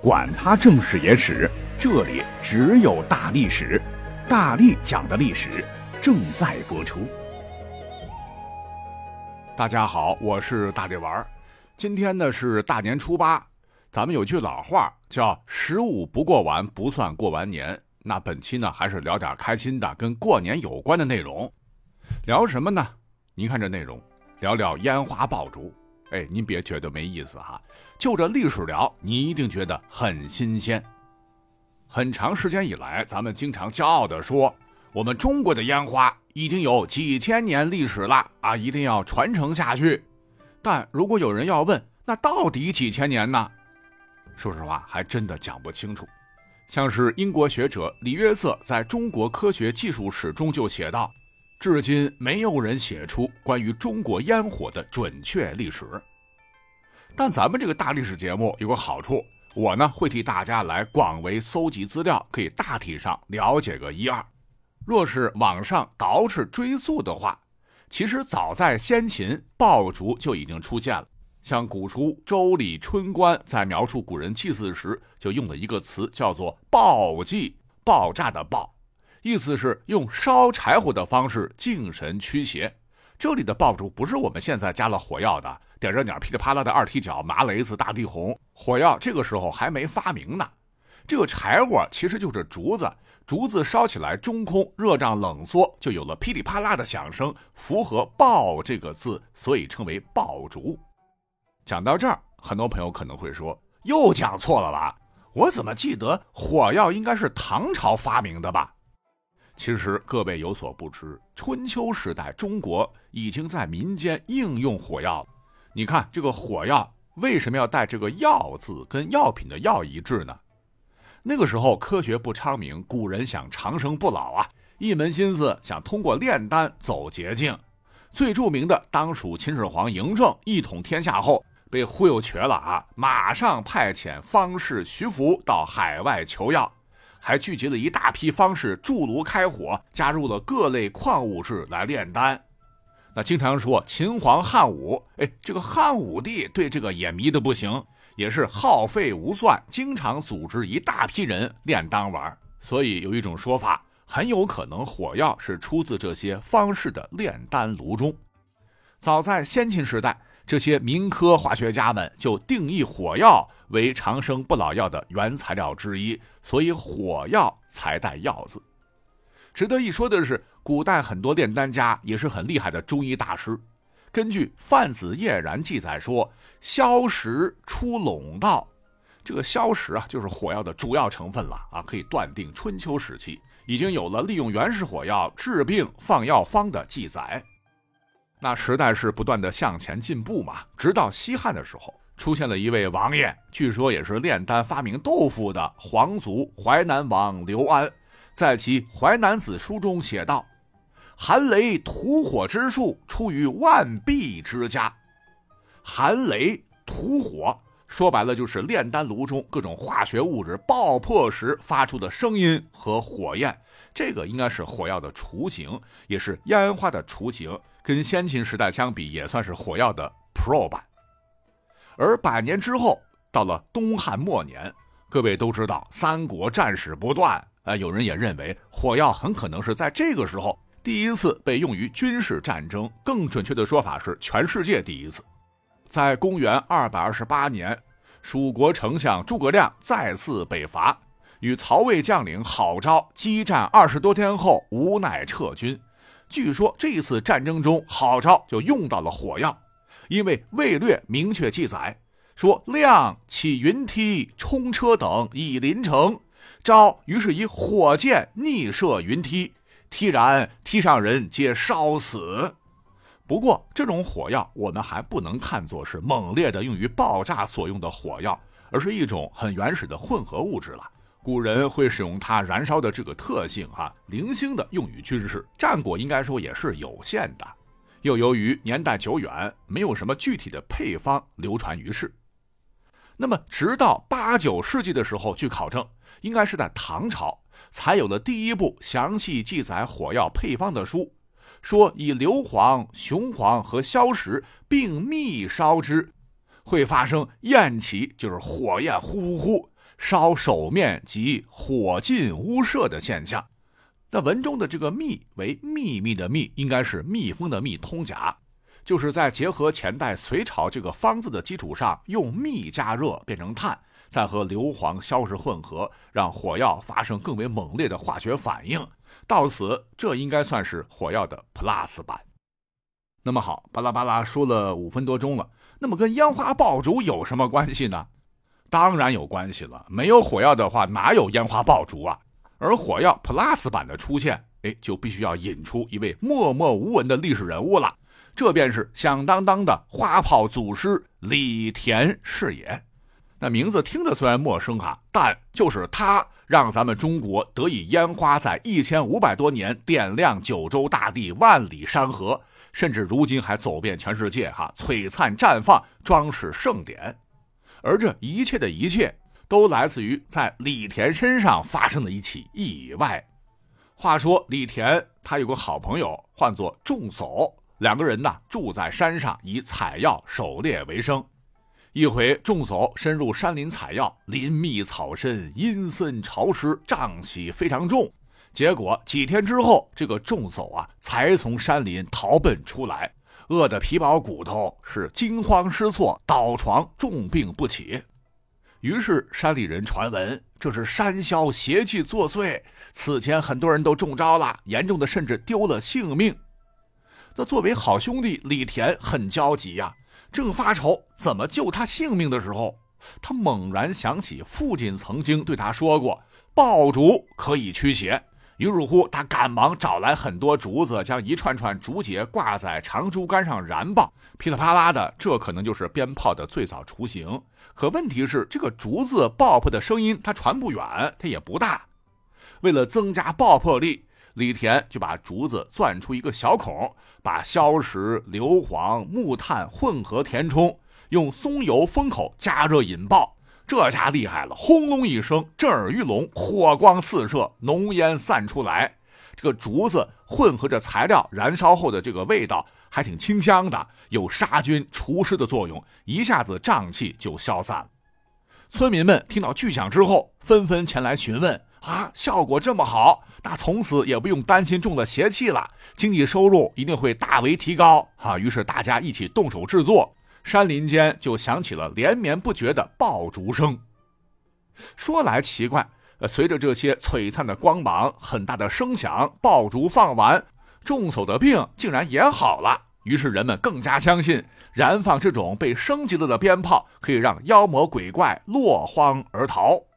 管他正史野史，这里只有大历史，大力讲的历史正在播出。大家好，我是大力丸儿。今天呢是大年初八，咱们有句老话叫“十五不过完，不算过完年”。那本期呢还是聊点开心的，跟过年有关的内容。聊什么呢？您看这内容，聊聊烟花爆竹。哎，您别觉得没意思哈，就这历史聊，你一定觉得很新鲜。很长时间以来，咱们经常骄傲地说，我们中国的烟花已经有几千年历史了啊，一定要传承下去。但如果有人要问，那到底几千年呢？说实话，还真的讲不清楚。像是英国学者李约瑟在中国科学技术史中就写道。至今没有人写出关于中国烟火的准确历史，但咱们这个大历史节目有个好处，我呢会替大家来广为搜集资料，可以大体上了解个一二。若是往上倒饬追溯的话，其实早在先秦，爆竹就已经出现了。像古书《周礼春官》在描述古人祭祀时，就用了一个词，叫做“爆祭”，爆炸的爆。意思是用烧柴火的方式敬神驱邪。这里的爆竹不是我们现在加了火药的，点着鸟噼里啪啦的二踢脚、麻雷子、大地红。火药这个时候还没发明呢。这个柴火其实就是竹子，竹子烧起来中空，热胀冷缩，就有了噼里啪啦的响声，符合“爆”这个字，所以称为爆竹。讲到这儿，很多朋友可能会说，又讲错了吧？我怎么记得火药应该是唐朝发明的吧？其实各位有所不知，春秋时代中国已经在民间应用火药了。你看这个火药为什么要带这个“药”字，跟药品的“药”一致呢？那个时候科学不昌明，古人想长生不老啊，一门心思想通过炼丹走捷径。最著名的当属秦始皇嬴政一统天下后被忽悠瘸了啊，马上派遣方士徐福到海外求药。还聚集了一大批方士筑炉开火，加入了各类矿物质来炼丹。那经常说秦皇汉武，哎，这个汉武帝对这个也迷得不行，也是耗费无算，经常组织一大批人炼丹丸。所以有一种说法，很有可能火药是出自这些方士的炼丹炉中。早在先秦时代。这些民科化学家们就定义火药为长生不老药的原材料之一，所以火药才带“药”字。值得一说的是，古代很多炼丹家也是很厉害的中医大师。根据《范子叶然》记载说，硝石出陇道，这个硝石啊，就是火药的主要成分了啊，可以断定春秋时期已经有了利用原始火药治病放药方的记载。那时代是不断的向前进步嘛，直到西汉的时候，出现了一位王爷，据说也是炼丹发明豆腐的皇族淮南王刘安，在其《淮南子》书中写道：“寒雷吐火之术出于万壁之家。”寒雷吐火，说白了就是炼丹炉中各种化学物质爆破时发出的声音和火焰。这个应该是火药的雏形，也是烟花的雏形。跟先秦时代相比，也算是火药的 Pro 版。而百年之后，到了东汉末年，各位都知道三国战事不断，啊，有人也认为火药很可能是在这个时候第一次被用于军事战争。更准确的说法是全世界第一次。在公元二百二十八年，蜀国丞相诸葛亮再次北伐，与曹魏将领郝昭激战二十多天后，无奈撤军。据说这次战争中，郝昭就用到了火药，因为《魏略》明确记载说，亮起云梯、冲车等以临城，昭于是以火箭逆射云梯，梯然梯上人皆烧死。不过，这种火药我们还不能看作是猛烈的用于爆炸所用的火药，而是一种很原始的混合物质了。古人会使用它燃烧的这个特性，哈，零星的用于军事。战果应该说也是有限的，又由于年代久远，没有什么具体的配方流传于世。那么，直到八九世纪的时候，据考证，应该是在唐朝才有了第一部详细记载火药配方的书，说以硫磺、雄黄和硝石并密烧之，会发生焰起，就是火焰呼呼呼烧手面及火尽屋舍的现象。那文中的这个“密”为秘密的“密”，应该是蜜蜂的“蜜”通假，就是在结合前代隋朝这个方字的基础上，用蜜加热变成碳，再和硫磺、硝石混合，让火药发生更为猛烈的化学反应。到此，这应该算是火药的 Plus 版。那么好，巴拉巴拉说了五分多钟了，那么跟烟花爆竹有什么关系呢？当然有关系了，没有火药的话，哪有烟花爆竹啊？而火药 Plus 版的出现，哎，就必须要引出一位默默无闻的历史人物了，这便是响当当的花炮祖师李田是也。那名字听着虽然陌生哈，但就是他让咱们中国得以烟花在一千五百多年点亮九州大地、万里山河，甚至如今还走遍全世界哈，璀璨绽放，装饰盛典。而这一切的一切。都来自于在李田身上发生的一起意外。话说李田他有个好朋友，唤作仲叟，两个人呢住在山上，以采药狩猎为生。一回仲叟深入山林采药，林密草深，阴森潮湿，瘴气非常重。结果几天之后，这个仲叟啊才从山林逃奔出来，饿得皮包骨头，是惊慌失措，倒床重病不起。于是山里人传闻这是山魈邪气作祟，此前很多人都中招了，严重的甚至丢了性命。那作为好兄弟，李田很焦急呀，正发愁怎么救他性命的时候，他猛然想起父亲曾经对他说过，爆竹可以驱邪。于是乎，他赶忙找来很多竹子，将一串串竹节挂在长竹竿上燃爆，噼里啪啦的，这可能就是鞭炮的最早雏形。可问题是，这个竹子爆破的声音它传不远，它也不大。为了增加爆破力，李田就把竹子钻出一个小孔，把硝石、硫磺、木炭混合填充，用松油封口加热引爆。这下厉害了！轰隆一声，震耳欲聋，火光四射，浓烟散出来。这个竹子混合着材料燃烧后的这个味道还挺清香的，有杀菌除湿的作用，一下子瘴气就消散了。村民们听到巨响之后，纷纷前来询问：啊，效果这么好，那从此也不用担心中了邪气了，经济收入一定会大为提高啊！于是大家一起动手制作。山林间就响起了连绵不绝的爆竹声。说来奇怪，呃，随着这些璀璨的光芒、很大的声响，爆竹放完，众叟的病竟然也好了。于是人们更加相信，燃放这种被升级了的鞭炮，可以让妖魔鬼怪落荒而逃。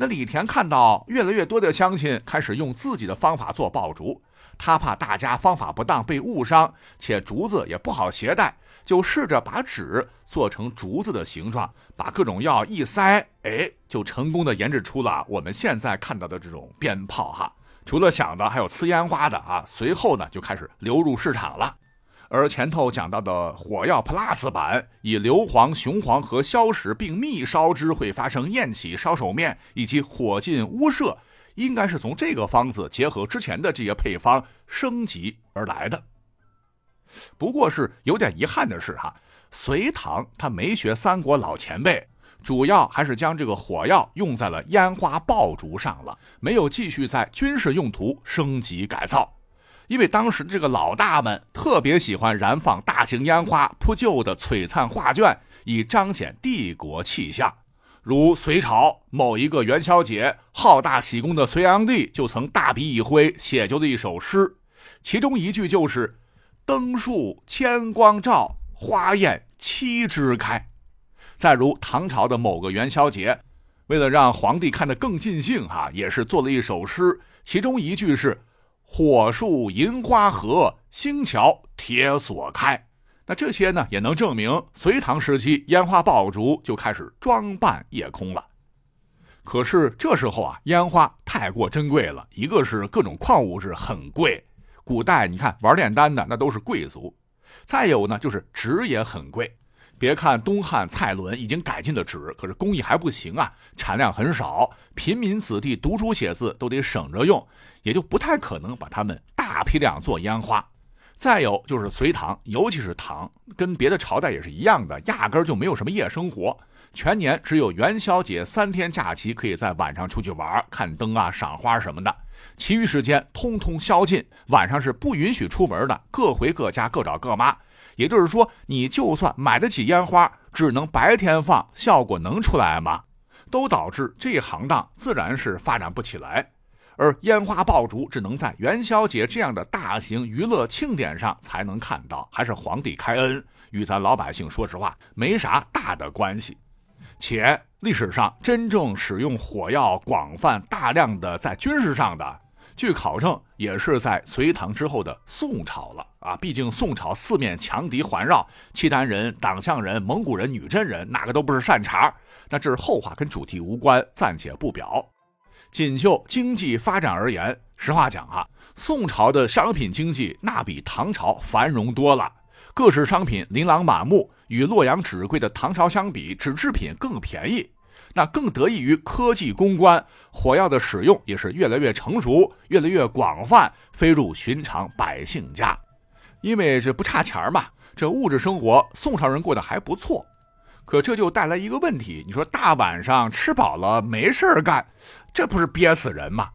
那李田看到越来越多的乡亲开始用自己的方法做爆竹，他怕大家方法不当被误伤，且竹子也不好携带。就试着把纸做成竹子的形状，把各种药一塞，哎，就成功的研制出了我们现在看到的这种鞭炮哈。除了响的，还有呲烟花的啊。随后呢，就开始流入市场了。而前头讲到的火药 Plus 版，以硫磺、雄黄和硝石并密烧之，会发生焰起、烧手面以及火尽屋舍，应该是从这个方子结合之前的这些配方升级而来的。不过是有点遗憾的是，哈，隋唐他没学三国老前辈，主要还是将这个火药用在了烟花爆竹上了，没有继续在军事用途升级改造。因为当时这个老大们特别喜欢燃放大型烟花、铺就的璀璨画卷，以彰显帝国气象。如隋朝某一个元宵节，好大喜功的隋炀帝就曾大笔一挥，写就了一首诗，其中一句就是。灯树千光照，花艳七枝开。再如唐朝的某个元宵节，为了让皇帝看得更尽兴，哈，也是做了一首诗，其中一句是“火树银花合，星桥铁锁开”。那这些呢，也能证明隋唐时期烟花爆竹就开始装扮夜空了。可是这时候啊，烟花太过珍贵了，一个是各种矿物质很贵。古代你看玩炼丹的那都是贵族，再有呢就是纸也很贵。别看东汉蔡伦已经改进了纸，可是工艺还不行啊，产量很少，平民子弟读书写字都得省着用，也就不太可能把它们大批量做烟花。再有就是隋唐，尤其是唐，跟别的朝代也是一样的，压根儿就没有什么夜生活，全年只有元宵节三天假期可以在晚上出去玩、看灯啊、赏花什么的，其余时间通通宵禁，晚上是不允许出门的，各回各家，各找各妈。也就是说，你就算买得起烟花，只能白天放，效果能出来吗？都导致这行当自然是发展不起来。而烟花爆竹只能在元宵节这样的大型娱乐庆典上才能看到，还是皇帝开恩，与咱老百姓说实话没啥大的关系。且历史上真正使用火药广泛大量的在军事上的，据考证也是在隋唐之后的宋朝了啊！毕竟宋朝四面强敌环绕，契丹人、党项人、蒙古人、女真人哪个都不是善茬。那这是后话，跟主题无关，暂且不表。仅就经济发展而言，实话讲啊，宋朝的商品经济那比唐朝繁荣多了，各式商品琳琅满目，与洛阳纸贵的唐朝相比，纸制品更便宜。那更得益于科技攻关，火药的使用也是越来越成熟，越来越广泛，飞入寻常百姓家。因为这不差钱嘛，这物质生活宋朝人过得还不错。可这就带来一个问题，你说大晚上吃饱了没事干，这不是憋死人吗？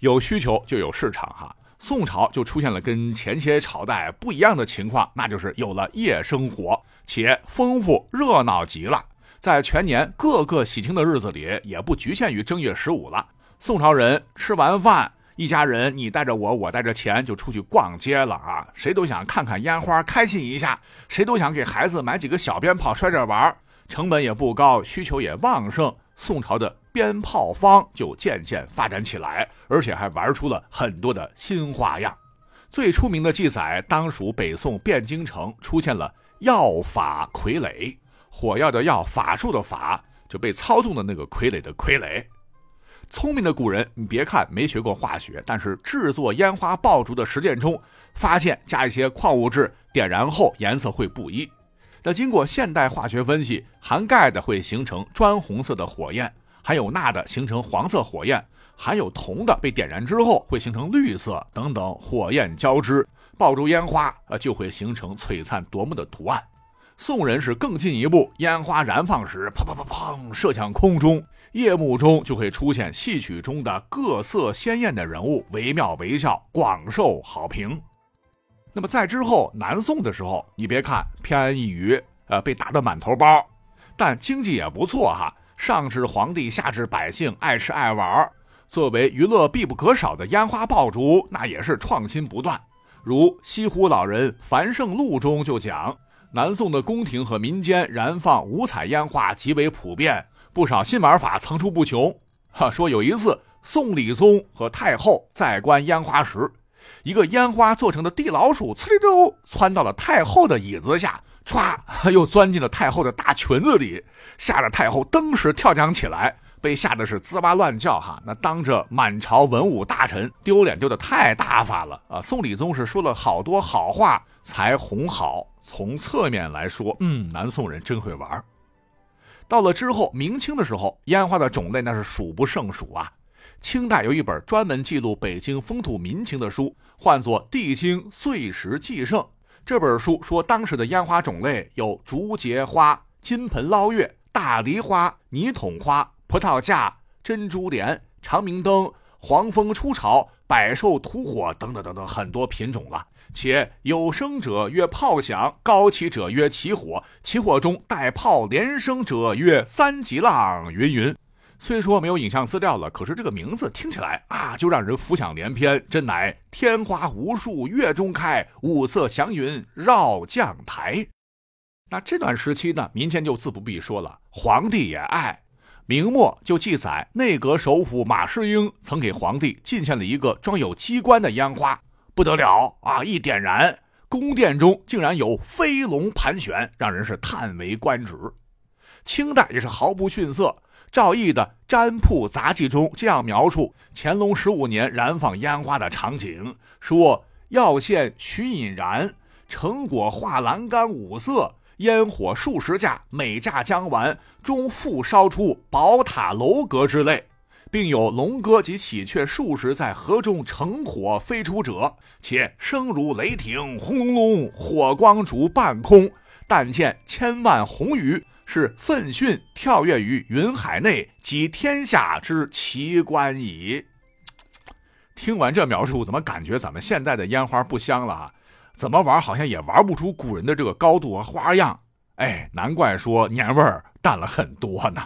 有需求就有市场哈。宋朝就出现了跟前些朝代不一样的情况，那就是有了夜生活，且丰富热闹极了。在全年各个喜庆的日子里，也不局限于正月十五了。宋朝人吃完饭，一家人你带着我，我带着钱就出去逛街了啊！谁都想看看烟花，开心一下；谁都想给孩子买几个小鞭炮，摔着玩。成本也不高，需求也旺盛，宋朝的鞭炮坊就渐渐发展起来，而且还玩出了很多的新花样。最出名的记载，当属北宋汴京城出现了药法傀儡，火药的药，法术的法，就被操纵的那个傀儡的傀儡。聪明的古人，你别看没学过化学，但是制作烟花爆竹的实践中，发现加一些矿物质，点燃后颜色会不一。那经过现代化学分析，含钙的会形成砖红色的火焰，含有钠的形成黄色火焰，含有铜的被点燃之后会形成绿色等等火焰交织，爆竹烟花啊就会形成璀璨夺目的图案。宋人是更进一步，烟花燃放时，砰砰砰砰射向空中，夜幕中就会出现戏曲中的各色鲜艳的人物，惟妙惟肖，广受好评。那么在之后南宋的时候，你别看偏安一隅，呃，被打得满头包，但经济也不错哈。上至皇帝，下至百姓，爱吃爱玩。作为娱乐必不可少的烟花爆竹，那也是创新不断。如西湖老人樊胜录中就讲，南宋的宫廷和民间燃放五彩烟花极为普遍，不少新玩法层出不穷。哈，说有一次，宋理宗和太后在观烟花时。一个烟花做成的地老鼠，呲溜溜窜到了太后的椅子下，歘，又钻进了太后的大裙子里，吓得太后登时跳江起来，被吓得是滋哇乱叫。哈，那当着满朝文武大臣，丢脸丢的太大发了啊！宋理宗是说了好多好话才哄好。从侧面来说，嗯，南宋人真会玩。到了之后，明清的时候，烟花的种类那是数不胜数啊。清代有一本专门记录北京风土民情的书，唤作《帝京岁时记胜》。这本书说，当时的烟花种类有竹节花、金盆捞月、大梨花、泥桶花、葡萄架、珍珠帘、长明灯、黄蜂出巢、百寿吐火等等等等很多品种了。且有声者曰炮响，高起者曰起火，起火中带炮连声者曰三级浪，云云。虽说没有影像资料了，可是这个名字听起来啊，就让人浮想联翩，真乃天花无数月中开，五色祥云绕将台。那这段时期呢，民间就自不必说了，皇帝也爱。明末就记载，内阁首辅马士英曾给皇帝进献了一个装有机关的烟花，不得了啊！一点燃，宫殿中竟然有飞龙盘旋，让人是叹为观止。清代也是毫不逊色。赵翼的《占卜杂记》中这样描述乾隆十五年燃放烟花的场景：说要线徐引燃，成果画栏杆五色，烟火数十架，每架将完，中复烧出宝塔楼阁之类。并有龙哥及喜鹊数十在河中乘火飞出者，且声如雷霆，轰隆隆，火光烛半空。但见千万红鱼是奋迅跳跃于云海内，即天下之奇观矣。听完这描述，怎么感觉咱们现在的烟花不香了啊？怎么玩好像也玩不出古人的这个高度和花样。哎，难怪说年味儿淡了很多呢。